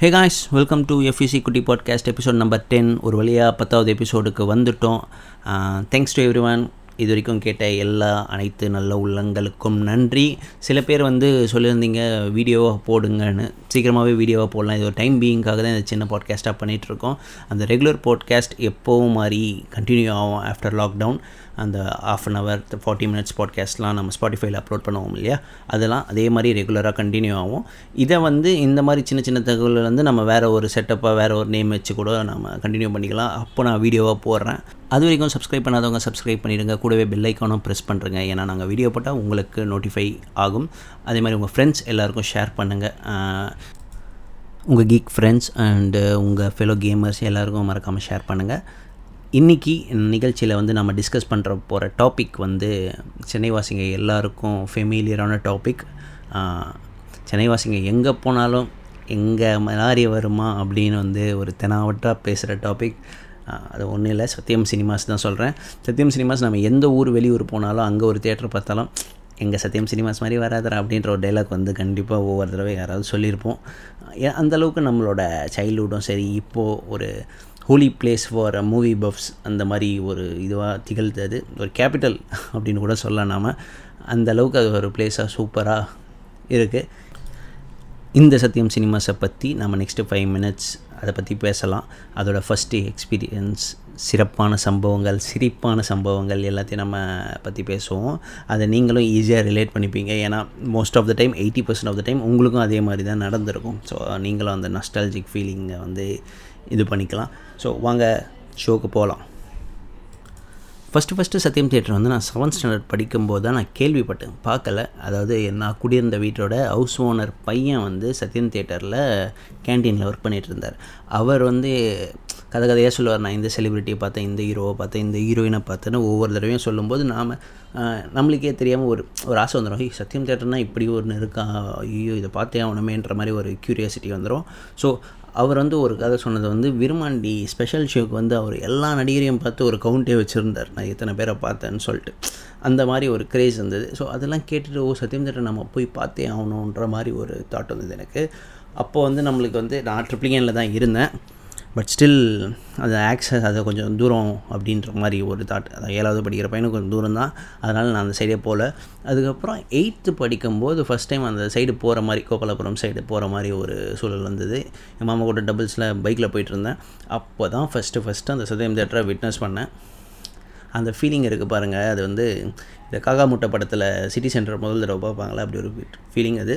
Hey guys welcome to FEC குட்டி podcast episode number ten ஒரு வழியாக பத்தாவது எபிசோடுக்கு வந்துட்டோம். தேங்க்ஸ் டு எவ்ரி ஒன் இது வரைக்கும் கேட்ட எல்லா அனைத்து நல்ல உள்ளங்களுக்கும் நன்றி. சில பேர் வந்து சொல்லியிருந்தீங்க வீடியோவாக போடுங்கன்னு. சீக்கிரமாகவே வீடியோவாக போடலாம். இது ஒரு டைம் பீயிங்காக தான் இந்த சின்ன பாட்காஸ்ட்டாக பண்ணிகிட்ருக்கோம் அந்த ரெகுலர் பாட்காஸ்ட் எப்போவும் மாதிரி கண்டினியூ ஆகும் ஆஃப்டர் லாக்டவுன் அந்த half an hour forty minutes பாட்காஸ்ட்லாம் நம்ம ஸ்பாட்டிஃபைல அப்லோட் பண்ணுவோம் இல்லையா? அதெல்லாம் அதே மாதிரி ரெகுலராக கண்டினியூ ஆகும். இதை வந்து இந்த மாதிரி சின்ன சின்ன தகவல் வந்து நம்ம வேறு ஒரு செட்டப்பாக வேறு ஒரு நேம் வச்சு கூட நம்ம கண்டினியூ பண்ணிக்கலாம். அப்போ நான் வீடியோவாக போடுறேன். அது வரைக்கும் சப்ஸ்கிரைப் பண்ணாதவங்க சப்ஸ்கிரைப் பண்ணிடுங்க. கூடவே பெல் ஐக்கானும் ப்ரெஸ் பண்ணுறேங்க ஏன்னா நாங்கள் வீடியோ போட்டால் உங்களுக்கு நோட்டிஃபை ஆகும். அதே மாதிரி உங்கள் ஃப்ரெண்ட்ஸ் எல்லாருக்கும் ஷேர் பண்ணுங்கள் உங்கள் கீக் ஃப்ரெண்ட்ஸ் அண்டு உங்கள் ஃபெலோ கேமர்ஸ் எல்லாருக்கும் மறக்காமல் ஷேர் பண்ணுங்கள் இன்றைக்கி நிகழ்ச்சியில் வந்து நம்ம டிஸ்கஸ் பண்ணுற போகிற டாபிக் வந்து சென்னைவாசிங்க எல்லாருக்கும் ஃபெமிலியரான டாபிக் சென்னைவாசிங்க எங்கே போனாலும் எங்கே மலாரி வருமா அப்படின்னு வந்து ஒரு தெனாவட்டாக பேசுகிற டாபிக் அது ஒன்றும் இல்லை. சத்யம் சினிமாஸ் தான் சொல்கிறேன் சத்யம் சினிமாஸ் நம்ம எந்த ஊர் வெளியூர் போனாலும் அங்கே ஒரு தேட்டர் பார்த்தாலும் எங்கள் சத்யம் சினிமாஸ் மாதிரி வராதரா அப்படின்ற ஒரு டைலாக் வந்து கண்டிப்பாக ஒவ்வொரு தடவை யாராவது சொல்லியிருப்போம். அந்தளவுக்கு நம்மளோட சைல்டுஹுட்டும் சரி இப்போது ஒரு holy place for movie buffs அந்த மாதிரி ஒரு இதுவாக திகழ்ந்தது. ஒரு கேபிட்டல் அப்படின்னு கூட சொல்லலாம் நாம். அந்த அளவுக்கு அது ஒரு பிளேஸாக சூப்பராக இருக்குது இந்த சத்தியம் சினிமாஸை பற்றி நம்ம நெக்ஸ்ட்டு ஃபைவ் மினிட்ஸ் அதை பற்றி பேசலாம். அதோடய ஃபஸ்ட்டு எக்ஸ்பீரியன்ஸ் சிறப்பான சம்பவங்கள் சிரிப்பான சம்பவங்கள் எல்லாத்தையும் நம்ம பற்றி பேசுவோம். அதை நீங்களும் ஈஸியாக ரிலேட் பண்ணிப்பீங்க. ஏன்னா most of the time eighty percent of the time உங்களுக்கும் அதே மாதிரி தான் நடந்திருக்கும். ஸோ நீங்களும் அந்த நஸ்டாலஜிக் ஃபீலிங்கை வந்து இது பண்ணிக்கலாம். ஸோ வாங்க ஷோக்கு போகலாம் ஃபஸ்ட்டு ஃபஸ்ட்டு சத்தியம் தேட்டர் வந்து நான் செவன்த் ஸ்டாண்டர்ட் படிக்கும்போது தான் நான் கேள்விப்பட்டேன். பார்க்கல. அதாவது நான் குடியிருந்த வீட்டோட ஹவுஸ் ஓனர் பையன் வந்து சத்யம் தேட்டரில் கேன்டீனில் ஒர்க் பண்ணிகிட்டு இருந்தார். அவர் வந்து கதை கதையாக சொல்லுவார். நான் இந்த செலிப்ரிட்டியை பார்த்தேன் இந்த ஹீரோவை பார்த்தேன் இந்த ஹீரோயினை பார்த்தேன்னு ஒவ்வொரு தடவையும் சொல்லும்போது நாம் நம்மளுக்கே தெரியாமல் ஒரு ஒரு ஆசை வந்துடும் ஐயோ சத்தியம் தேட்டர்னால் இப்படி ஒன்று இருக்கா? ஐயோ இதை பார்த்தே ஆகணுமேன்ற மாதிரி ஒரு க்யூரியாசிட்டி வந்துடும் ஸோ அவர் வந்து ஒரு கதை சொன்னது வந்து விருமாண்டி ஸ்பெஷல் ஷோக்கு வந்து அவர் எல்லா நடிகரையும் பார்த்து ஒரு கவுண்டே வச்சுருந்தார். நான் எத்தனை பேரை பார்த்தேன்னு சொல்லிட்டு. அந்த மாதிரி ஒரு க்ரேஸ் இருந்தது. ஸோ அதெல்லாம் கேட்டுட்டு ஓ சத்தியம் நம்ம போய் பார்த்தே ஆகணுன்ற மாதிரி ஒரு தாட் வந்தது எனக்கு. அப்போது வந்து நம்மளுக்கு வந்து நான் ட்ரிப்ளிகனில் தான் இருந்தேன். பட் ஸ்டில் அது ஆக்சஸ் அதை கொஞ்சம் தூரம் அப்படின்ற மாதிரி ஒரு தாட் அதான் ஏழாவது படிக்கிற பையனுக்கு கொஞ்சம் தூரம் தான். அதனால் நான் அந்த சைடே போகல அதுக்கப்புறம் எயித்து படிக்கும்போது ஃபஸ்ட் டைம் அந்த சைடு போகிற மாதிரி கோபாலபுரம் சைடு போகிற மாதிரி ஒரு சூழல் வந்தது. என் மாமா கூட டபுள்ஸில் பைக்கில் போயிட்டுருந்தேன் அப்போ தான் ஃபஸ்ட்டு ஃபஸ்ட்டு அந்த சதயம் தேட்டரை விட்னஸ் பண்ணேன். அந்த ஃபீலிங் இருக்குது பாருங்கள் அது வந்து இந்த காகா முட்டை படத்தில் சிட்டி சென்டர் முதல் தடவை பார்ப்பாங்களா அப்படி ஒரு ஃபீலிங் அது.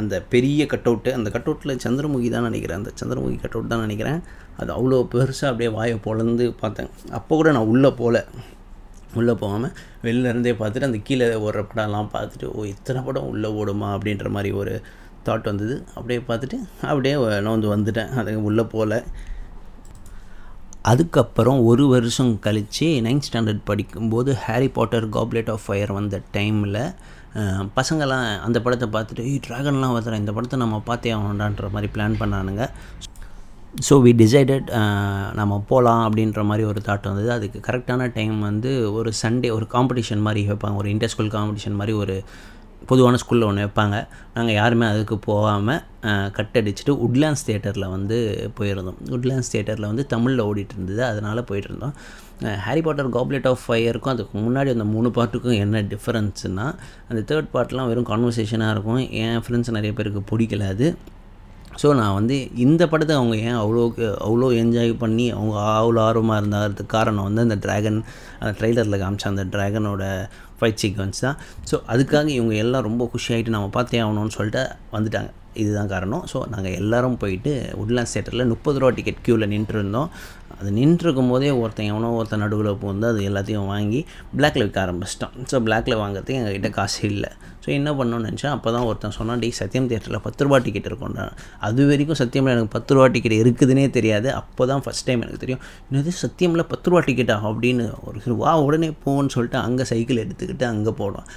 அந்த பெரிய கட் அவுட்டு அந்த கட் அவுட்டில் சந்திரமுகி தான் நினைக்கிறேன். அந்த சந்திரமுகி கட் அவுட் தான் நினைக்கிறேன். அது அவ்வளோ பெருசாக அப்படியே வாயை பொழந்து பார்த்தேன். அப்போ கூட நான் உள்ளே போகல உள்ளே போகாமல் வெளிலேருந்தே பார்த்துட்டு அந்த கீழே ஓடுற படம்லாம் பார்த்துட்டு ஓ இத்தனை படம் உள்ளே ஓடுமா? அப்படின்ற மாதிரி ஒரு தாட் வந்தது. அப்படியே பார்த்துட்டு அப்படியே நான் வந்து வந்துட்டேன். அது உள்ளே போகல அதுக்கப்புறம் ஒரு வருஷம் கழித்து நைன்த் ஸ்டாண்டர்ட் படிக்கும்போது Harry Potter goblet of fire வந்த டைமில் பசங்கள்லாம் அந்த படத்தை பார்த்துட்டு ஏய் ட்ராகன்லாம் வந்துடுறேன் இந்த படத்தை நம்ம பார்த்தே ஆகணுன்றான்ற மாதிரி பிளான் பண்ணானுங்க. ஸோ வி டிசைடட் நம்ம போகலாம் அப்படின்ற மாதிரி ஒரு தாட் வந்தது. அதுக்கு கரெக்டான டைம் வந்து ஒரு சண்டே ஒரு காம்படிஷன் மாதிரி வைப்பாங்க. ஒரு இன்டர் ஸ்கூல் காம்படிஷன் மாதிரி ஒரு பொதுவான ஸ்கூலில் ஒன்று வைப்பாங்க. நாங்கள் யாருமே அதுக்கு போகாமல் கட் அடிச்சுட்டு உட்லாண்ட்ஸ் தேட்டரில் வந்து போயிருந்தோம். உட்லாண்ட்ஸ் தேட்டரில் வந்து தமிழில் ஓடிட்டு இருந்தது. அதனால் போயிட்டுருந்தோம் ஹாரி பாட்டர் காப்லெட் ஆஃப் ஃபயருக்கும் அதுக்கு முன்னாடி அந்த மூணு பார்ட்டுக்கும் என்ன டிஃப்ரென்ஸ்னால் அந்த தேர்ட் பார்ட்லாம் வெறும் கான்வர்சேஷனாக இருக்கும். என் ஃப்ரெண்ட்ஸ் நிறைய பேருக்கு பிடிக்கல அது. ஸோ நான் வந்து இந்த படத்தை அவங்க ஏன் அவ்வளோக்கு அவ்வளோ என்ஜாய் பண்ணி அவங்க அவ்வளோ ஆர்வமாக இருந்தாகிறதுக்கு காரணம் வந்து அந்த ட்ராகன் அந்த ட்ரெய்லரில் காமிச்ச அந்த ட்ராகனோட ஃபைட் சீக்வன்ஸ் தான் ஸோ அதுக்காக இவங்க எல்லாம் ரொம்ப குஷியாகிட்டு நம்ம பார்த்தே ஆகணும்னு சொல்லிட்டு வந்துட்டாங்க. இதுதான் காரணம். ஸோ நாங்கள் எல்லோரும் போயிட்டு உட்லாண்ட் தேட்டரில் முப்பது ரூபா டிக்கெட் க்யூவில் நின்றுருந்தோம். அது நின்றுருக்கும் போதே ஒருத்தன் எவனோ ஒருத்தன் நடுவில் போந்து அது எல்லாத்தையும் வாங்கி பிளாக்ல விற்க ஆரம்பிச்சிட்டான். ஸோ பிளாக்ல வாங்குறதுக்கு எங்ககிட்ட காசு இல்லை. ஸோ என்ன பண்ணணும்னு நினச்சேன் அப்போ தான் ஒருத்தன் சொன்னான் டி சத்தியம் தேட்டரில் பத்து ரூபா டிக்கெட் இருக்கும்டா. அது வரைக்கும் சத்தியமில் எனக்கு பத்து ரூபா டிக்கெட் இருக்குதுன்னே தெரியாது. அப்போ தான் ஃபஸ்ட் டைம் எனக்கு தெரியும். என்னது சத்தியமில் பத்து ரூபா டிக்கெட்டா அப்படின்னு ஒரு வா உடனே போன்னு சொல்லிட்டு அங்கே சைக்கிள் எடுத்துக்கிட்டு அங்கே போனோம்.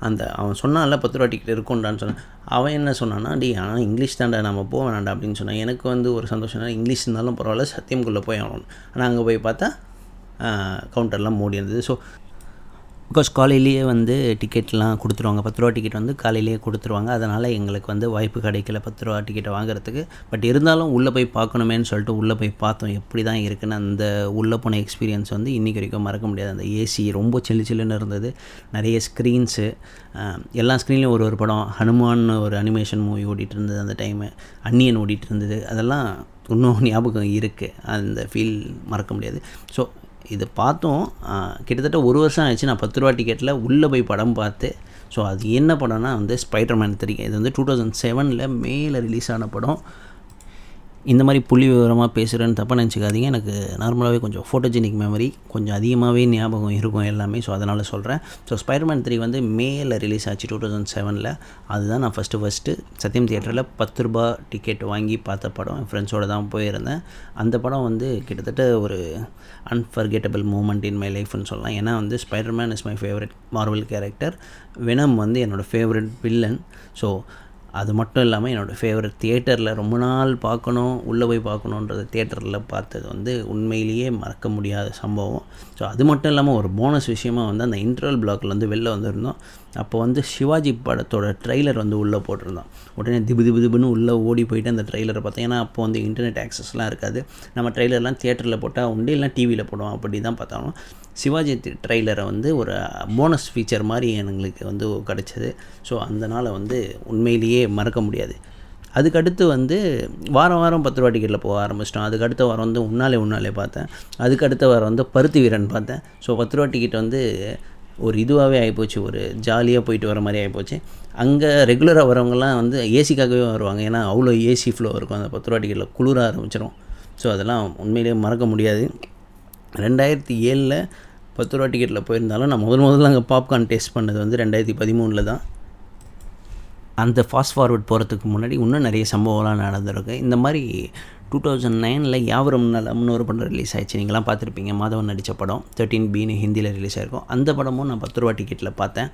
அந்த அவன் சொன்னான்ல பத்து ரூபா டிக்கெட் இருக்கும்டான்னு சொன்னான் அவன் என்ன சொன்னான்னா டி ஆனால் இங்கிலீஷ் தாண்டா நம்ம போக வேணாண்டா அப்படின்னு சொன்னான். எனக்கு வந்து ஒரு சந்தோஷம் இங்கிலீஷ் இருந்தாலும் பரவாயில்ல சத்தியம்குள்ளே போய் ஆகணும். ஆனால் அங்கே போய் பார்த்தா கவுண்டர்லாம் மூடி இருந்தது. ஸோ பிகாஸ் காலையிலேயே வந்து டிக்கெட்லாம் கொடுத்துருவாங்க. பத்து ரூபா டிக்கெட் வந்து காலையிலேயே கொடுத்துருவாங்க. அதனால் எங்களுக்கு வந்து வாய்ப்பு கிடைக்கல பத்து ரூபா டிக்கெட்டை வாங்குறதுக்கு. பட் இருந்தாலும் உள்ளே போய் பார்க்கணுமேன்னு சொல்லிட்டு உள்ளே போய் பார்த்தோம். எப்படி தான் இருக்குன்னு அந்த உள்ளே போன எக்ஸ்பீரியன்ஸ் வந்து இன்றைக்கி வரைக்கும் மறக்க முடியாது. அந்த ஏசி ரொம்ப சில்லு சில்லுன்னு இருந்தது. நிறைய ஸ்க்ரீன்ஸு எல்லா ஸ்க்ரீன்லேயும் ஒரு ஒரு படம். ஹனுமான் ஒரு அனிமேஷன் மூவி ஓடிட்டு இருந்தது அந்த டைமு அன்னியன் ஓடிட்டு இருந்தது. அதெல்லாம் இன்னும் ஞாபகம் இருக்குது அந்த ஃபீல் மறக்க முடியாது. ஸோ இது பார்த்தோம். கிட்டத்தட்ட ஒரு வருஷம் ஆயிடுச்சு. நான் பத்து ரூபா டிக்கெட்டில் உள்ளே போய் படம் பார்த்து. ஸோ அது என்ன படம்னா வந்து ஸ்பைடர்மேன் த்ரீ இது வந்து டூ தௌசண்ட் செவனில் மேலே ரிலீஸ் ஆன படம். இந்த மாதிரி புள்ளி விவரமாக பேசுகிறேன்னு தப்பாக நினச்சிக்காதீங்க. எனக்கு நார்மலாகவே கொஞ்சம் ஃபோட்டோஜெனிக் மெமரி கொஞ்சம் அதிகமாகவே ஞாபகம் இருக்கும் எல்லாமே. ஸோ அதனால் சொல்கிறேன் ஸோ ஸ்பைடர்மேன் த்ரீ வந்து மேல ரிலீஸ் ஆச்சு டூ தௌசண்ட் செவனில் அதுதான் நான் ஃபஸ்ட்டு ஃபஸ்ட்டு சத்யம் தியேட்டரில் பத்து ரூபா டிக்கெட் வாங்கி பார்த்த படம். என் ஃப்ரெண்ட்ஸோடு தான் போயிருந்தேன். அந்த படம் வந்து கிட்டத்தட்ட ஒரு அன்ஃபர்கெட்டபிள் மூமெண்ட் இன் மை லைஃப்னு சொல்லலாம். ஏன்னா வந்து Spiderman is my favourite Marvel character venom வந்து என்னோடய ஃபேவரட் வில்லன் ஸோ அது மட்டும் இல்லாமல் என்னோடய ஃபேவரட் தியேட்டரில் ரொம்ப நாள் பார்க்கணும் உள்ளே போய் பார்க்கணுன்றது தியேட்டரில் பார்த்தது வந்து உண்மையிலேயே மறக்க முடியாத சம்பவம். ஸோ அது மட்டும் இல்லாமல் ஒரு போனஸ் விஷயமாக வந்து அந்த இன்டர்வல் பிளாக்கில் வந்து வெளில வந்திருந்தோம். அப்போ வந்து சிவாஜி படத்தோட ட்ரெய்லர் வந்து உள்ளே போட்டிருந்தோம் உடனே திபு திபு திபுன்னு உள்ளே ஓடி போயிட்டு அந்த ட்ரெய்லரை பார்த்தேன். ஏன்னா அப்போ வந்து இன்டர்நெட் ஆக்சஸ்லாம் இருக்காது. நம்ம ட்ரெய்லர்லாம் தியேட்டரில் போட்டால் உண்டு இல்லை டிவியில் போடுவோம் அப்படி தான் பார்த்தாலும். சிவாஜி ட்ரெய்லரை வந்து ஒரு போனஸ் ஃபீச்சர் மாதிரி எங்களுக்கு வந்து கிடச்சிது. ஸோ அதனால் வந்து உண்மையிலேயே மறக்க முடியாது. அதுக்கடுத்து வந்து வாரம் வாரம் பத்து ரூபா டிக்கெட்டில் போக ஆரம்பிச்சிட்டோம். அதுக்கு அடுத்த வாரம் வந்து உன்னாலே உன்னாலே பார்த்தேன். அதுக்கு அடுத்த வாரம் வந்து பருத்தி வீரன் பார்த்தேன். ஸோ பத்து ரூபா டிக்கெட் வந்து ஒரு இதுவாகவே ஆகிப்போச்சு ஒரு ஜாலியாக போயிட்டு வர மாதிரி ஆகிப்போச்சு. அங்கே ரெகுலராக வரவங்கலாம் வந்து ஏசிக்காகவே வருவாங்க. ஏன்னா அவ்வளோ ஏசி ஃப்ளோ இருக்கும். அந்த பத்து ரூபா டிக்கெட்டில் குளிர ஆரம்பிச்சிடும் ஸோ அதெல்லாம் உண்மையிலேயே மறக்க முடியாது. ரெண்டாயிரத்தி ஏழில் பத்து ரூபா டிக்கெட்டில் போயிருந்தாலும் நான் முதல் முதல்ல அங்கே பாப்கார்ன் டேஸ்ட் பண்ணது வந்து ரெண்டாயிரத்தி பதிமூணில் தான். அந்த ஃபாஸ்ட் ஃபார்வர்ட் போகிறதுக்கு முன்னாடி இன்னும் நிறைய சம்பவம்லாம் நடந்திருக்கு. இந்த மாதிரி டூ தௌசண்ட் நைனில் யாவரும் நலம்னு ஒரு படம் ரிலீஸ் ஆயிடுச்சு. நீங்களாம் பார்த்துருப்பீங்க. மாதவன் நடித்த படம். தேர்ட்டின் பின்னு ஹிந்தியில் ரிலீஸ் ஆயிருக்கும். அந்த படமும் நான் பத்து ரூபா டிக்கெட்டில் பார்த்தேன்.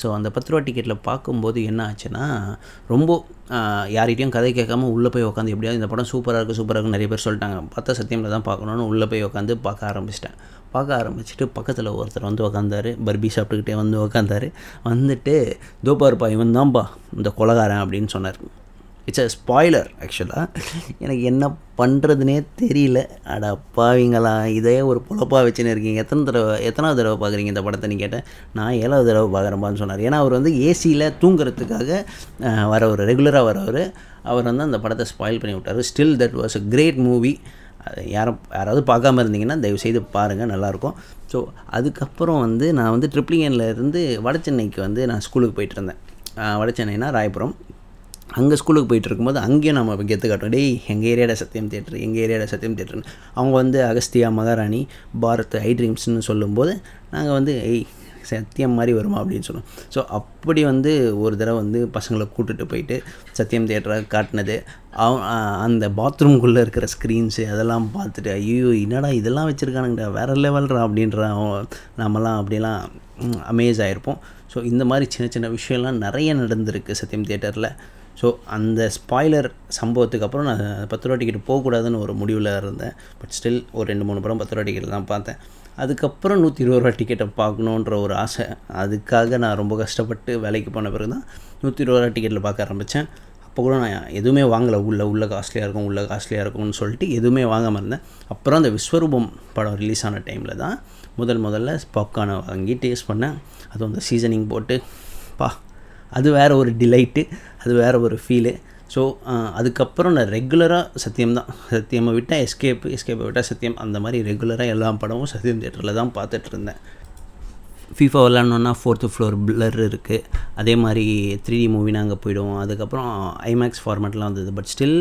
ஸோ அந்த பத்து ரூபா டிக்கெட்டில் பார்க்கும்போது என்ன ஆச்சுன்னா ரொம்ப யார்கிட்டையும் கதை கேட்காம உள்ளே போய் உட்காந்து எப்படியாவது இந்த படம் சூப்பராக இருக்குது சூப்பராக இருக்குது நிறைய பேர் சொல்லிட்டாங்க. பார்த்தா சத்தியமில் தான் பார்க்கணுன்னு உள்ளே போய் உட்காந்து பார்க்க ஆரம்பிச்சிட்டேன். பார்க்க ஆரம்பிச்சுட்டு பக்கத்தில் ஒருத்தர் வந்து உக்காந்தார். பர்பி சாப்பிட்டுக்கிட்டே வந்து உக்காந்தார். வந்துட்டு தோப்பாருப்பா இவன் தான்ப்பா இந்த கொலகாரன் அப்படின்னு சொன்னார். இட்ஸ் அ ஸ்பாய்லர் ஆக்சுவலாக எனக்கு என்ன பண்ணுறதுனே தெரியல. அட பாவிங்களா இதே ஒரு பொழப்பாக வச்சுன்னு இருக்கீங்க. எத்தனை தடவை எத்தனாவது தடவை பார்க்குறீங்க இந்த படத்தை நீ கேட்டேன் நான் ஏழாவது தடவை பார்க்குறேன்பான்னு சொன்னார். ஏன்னா அவர் வந்து ஏசியில் தூங்குறதுக்காக வரவர் ரெகுலராக வரவர் அவர் வந்து அந்த படத்தை ஸ்பாயில் பண்ணி விட்டார். Still that was a great movie யாரும் யாராவது பார்க்காம இருந்தீங்கன்னா தயவுசெய்து பாருங்கள் நல்லாயிருக்கும். ஸோ அதுக்கப்புறம் வந்து நான் வந்து ட்ரிப்ளிகனில் வட சென்னைக்கு வந்து நான் ஸ்கூலுக்கு போயிட்டு இருந்தேன். வட சென்னைனா ராயபுரம். அங்கே ஸ்கூலுக்கு போயிட்டு இருக்கும்போது அங்கேயும் நம்ம கெத்து காட்டும் டேய் எங்கள் ஏரியாவில் சத்தியம் தேட்டர் எங்கள் ஏரியாவில் சத்தியம் தேட்டர்னு அவங்க வந்து அகஸ்தியா மகாராணி பாரத் ஐ ட்ரீம்ஸ்னு சொல்லும்போது நாங்கள் வந்து எய் சத்தியம் மாதிரி வருமா? அப்படின்னு சொன்னோம். ஸோ அப்படி வந்து ஒரு தடவை வந்து பசங்களை கூட்டுட்டு போயிட்டு சத்தியம் தேட்டரை காட்டினது. அவ அந்த பாத்ரூம்குள்ளே இருக்கிற ஸ்க்ரீன்ஸு அதெல்லாம் பார்த்துட்டு ஐயோ என்னடா இதெல்லாம் வச்சுருக்கானுங்கடா வேறு லெவல்ரா? அப்படின்ற நம்மலாம் அப்படிலாம் அமேஸ் ஆகிருப்போம் ஸோ இந்த மாதிரி சின்ன சின்ன விஷயம்லாம் நிறைய நடந்திருக்கு சத்தியம் தேட்டரில் ஸோ அந்த ஸ்பாய்லர் சம்பவத்துக்கு அப்புறம் நான் பத்து ரூபா டிக்கெட் போகக்கூடாதுன்னு ஒரு முடிவில் இருந்தேன். பட் ஸ்டில் ஒரு ரெண்டு மூணு படம் பத்து ரூபா டிக்கெட் தான் பார்த்தேன். அதுக்கப்புறம் நூற்றி இருபது ரூபா டிக்கெட்டை பார்க்கணுன்ற ஒரு ஆசை. அதுக்காக நான் ரொம்ப கஷ்டப்பட்டு வேலைக்கு போன பிறகு தான் நூற்றி இருபது ரூபா டிக்கெட்டில் பார்க்க ஆரம்பித்தேன் அப்போ கூட நான் எதுவுமே வாங்கலை. உள்ளே உள்ளே காஸ்ட்லியாக இருக்கும் உள்ளே காஸ்ட்லியாக இருக்கும்னு சொல்லிட்டு எதுவுமே வாங்காமல் இருந்தேன். அப்புறம் அந்த விஸ்வரூபம் படம் ரிலீஸ் ஆன டைமில் தான் முதல் முதல்ல பாப்கார்னை வாங்கி டேஸ்ட் பண்ணேன். அது வந்து சீசனிங் போட்டு பா அது வேறு ஒரு டிலைட்டு அது வேறு ஒரு ஃபீலு ஸோ அதுக்கப்புறம் நான் ரெகுலராக சத்தியம் தான் சத்தியமை விட்டால் எஸ்கேப் எஸ்கேப்பை விட்டால் சத்தியம் அந்த மாதிரி ரெகுலராக எல்லா படமும் சத்தியம் தேட்டரில் தான் பார்த்துட்டு இருந்தேன். ஃபீஃபா விளாட்ணுன்னா ஃபோர்த்து ஃப்ளோர் பிளர் இருக்குது அதே மாதிரி த்ரீ டி மூவி நாங்கள் போயிடுவோம். அதுக்கப்புறம் ஐமேக்ஸ் ஃபார்மேட்லாம் வந்தது. பட் ஸ்டில்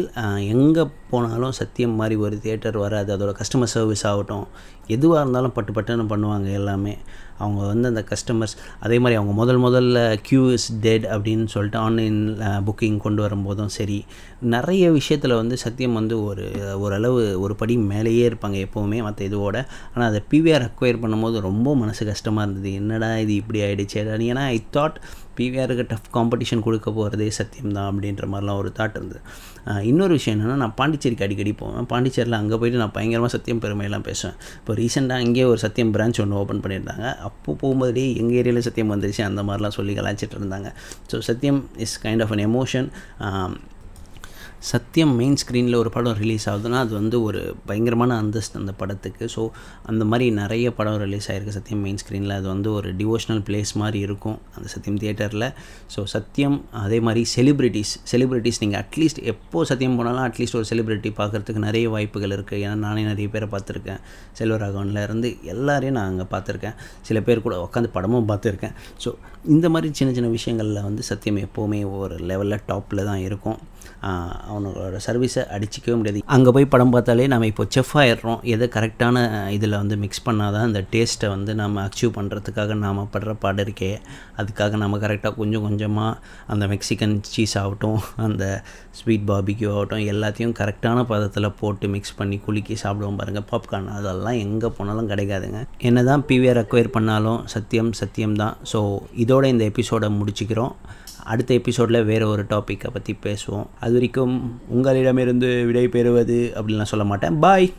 எங்கே போனாலும் சத்தியம் மாதிரி ஒரு தியேட்டர் வராது. அதோட கஸ்டமர் சர்வீஸ் ஆகட்டும். எதுவாக இருந்தாலும் பட்டு பட்டுன்னு பண்ணுவாங்க எல்லாமே. அவங்க வந்து அந்த கஸ்டமர்ஸ் அதே மாதிரி அவங்க முதல் முதல்ல க்யூ இஸ் டெட் அப்படின்னு சொல்லிட்டு ஆன்லைன் புக்கிங் கொண்டு வரும்போதும் சரி. நிறைய விஷயத்தில் வந்து சத்தியம் வந்து ஒரு ஓரளவு ஒரு படி மேலேயே இருப்பாங்க எப்போவுமே மற்ற இதுவோட. ஆனால் அதை பிவிஆர் அக்வயர் பண்ணும்போது ரொம்ப மனசு கஷ்டமாக இருந்தது. என்னடா இது இப்படி ஆகிடுச்சு ஏன்னா ஐ தாட் பிவிஆருக்கு டஃப் காம்படிஷன் கொடுக்க போகிறதே சத்தியம் தான் அப்படின்ற மாதிரிலாம் ஒரு தாட் இருந்தது. இன்னொரு விஷயம் என்னென்னா நான் பாண்டிச்சேரிக்கு அடிக்கடி போவேன். பாண்டிச்சேரியில் அங்கே போயிட்டு நான் பயங்கரமாக சத்தியம் பெருமையெல்லாம் பேசுவேன். இப்போ ரீசெண்டாக அங்கேயே ஒரு சத்தியம் பிரான்ச் ஒன்று ஓப்பன் பண்ணியிருந்தாங்க. அப்போ போகும்போதே எங்கள் ஏரியாவில் சத்தியம் வந்துருச்சு அந்த மாதிரிலாம் சொல்லி கலாய்ச்சிட்டு இருந்தாங்க. So Sathyam is kind of an emotion Sathyam main ஸ்க்ரீனில் ஒரு படம் ரிலீஸ் ஆகுதுன்னா அது வந்து ஒரு பயங்கரமான அந்தஸ்து அந்த படத்துக்கு. ஸோ அந்த மாதிரி நிறைய படம் ரிலீஸ் ஆகிருக்கு சத்தியம் மெயின் ஸ்க்ரீனில் அது வந்து ஒரு டிவோஷனல் பிளேஸ் மாதிரி இருக்கும் அந்த சத்தியம் தியேட்டரில் ஸோ சத்தியம் அதே மாதிரி செலிப்ரிட்டிஸ் செலிப்ரிட்டிஸ் நீங்கள் அட்லீஸ்ட் எப்போது சத்தியம் போனாலும் அட்லீஸ்ட் ஒரு செலிப்ரிட்டி பார்க்குறதுக்கு நிறைய வாய்ப்புகள் இருக்குது ஏன்னா நானே நிறைய பேரை பார்த்துருக்கேன். செல்வராகவனில் இருந்து எல்லாரையும் நான் அங்கே பார்த்துருக்கேன். சில பேர் கூட உட்காந்து படமும் பார்த்துருக்கேன். ஸோ இந்த மாதிரி சின்ன சின்ன விஷயங்களில் வந்து சத்தியம் எப்போவுமே ஒரு லெவலில் டாப்பில் தான் இருக்கும். அவனோட சர்வீஸை அடிச்சிக்கவே முடியாது. அங்கே போய் படம் பார்த்தாலே நம்ம இப்போ செஃப் ஆயிடுறோம். எதை கரெக்டான இதில் வந்து மிக்ஸ் பண்ணால் தான் அந்த டேஸ்ட்டை வந்து நம்ம அச்சீவ் பண்ணுறதுக்காக நாம் படுற பாடு இருக்கே. அதுக்காக நம்ம கரெக்டாக கொஞ்சம் கொஞ்சமாக அந்த மெக்சிகன் சீஸ் ஆகட்டும் அந்த ஸ்வீட் பாபிக்யூ ஆகட்டும் எல்லாத்தையும் கரெக்டான பதத்தில் போட்டு மிக்ஸ் பண்ணி குலுக்கி சாப்பிடுவோம் பாருங்கள் பாப்கார்ன் அதெல்லாம் எங்கே போனாலும் கிடைக்காதுங்க. என்ன தான் பிவிஆர் அக்வயர் பண்ணாலும் சத்தியம் சத்தியம் தான் ஸோ இதோட இந்த எபிசோடை முடிச்சுக்கிறோம். அடுத்த எபிசோடில் வேறு ஒரு டாப்பிக்கை பற்றி பேசுவோம். அது வரைக்கும் உங்களிடமிருந்து விடை பெறுவது அப்படின்லாம் சொல்ல மாட்டேன். பாய்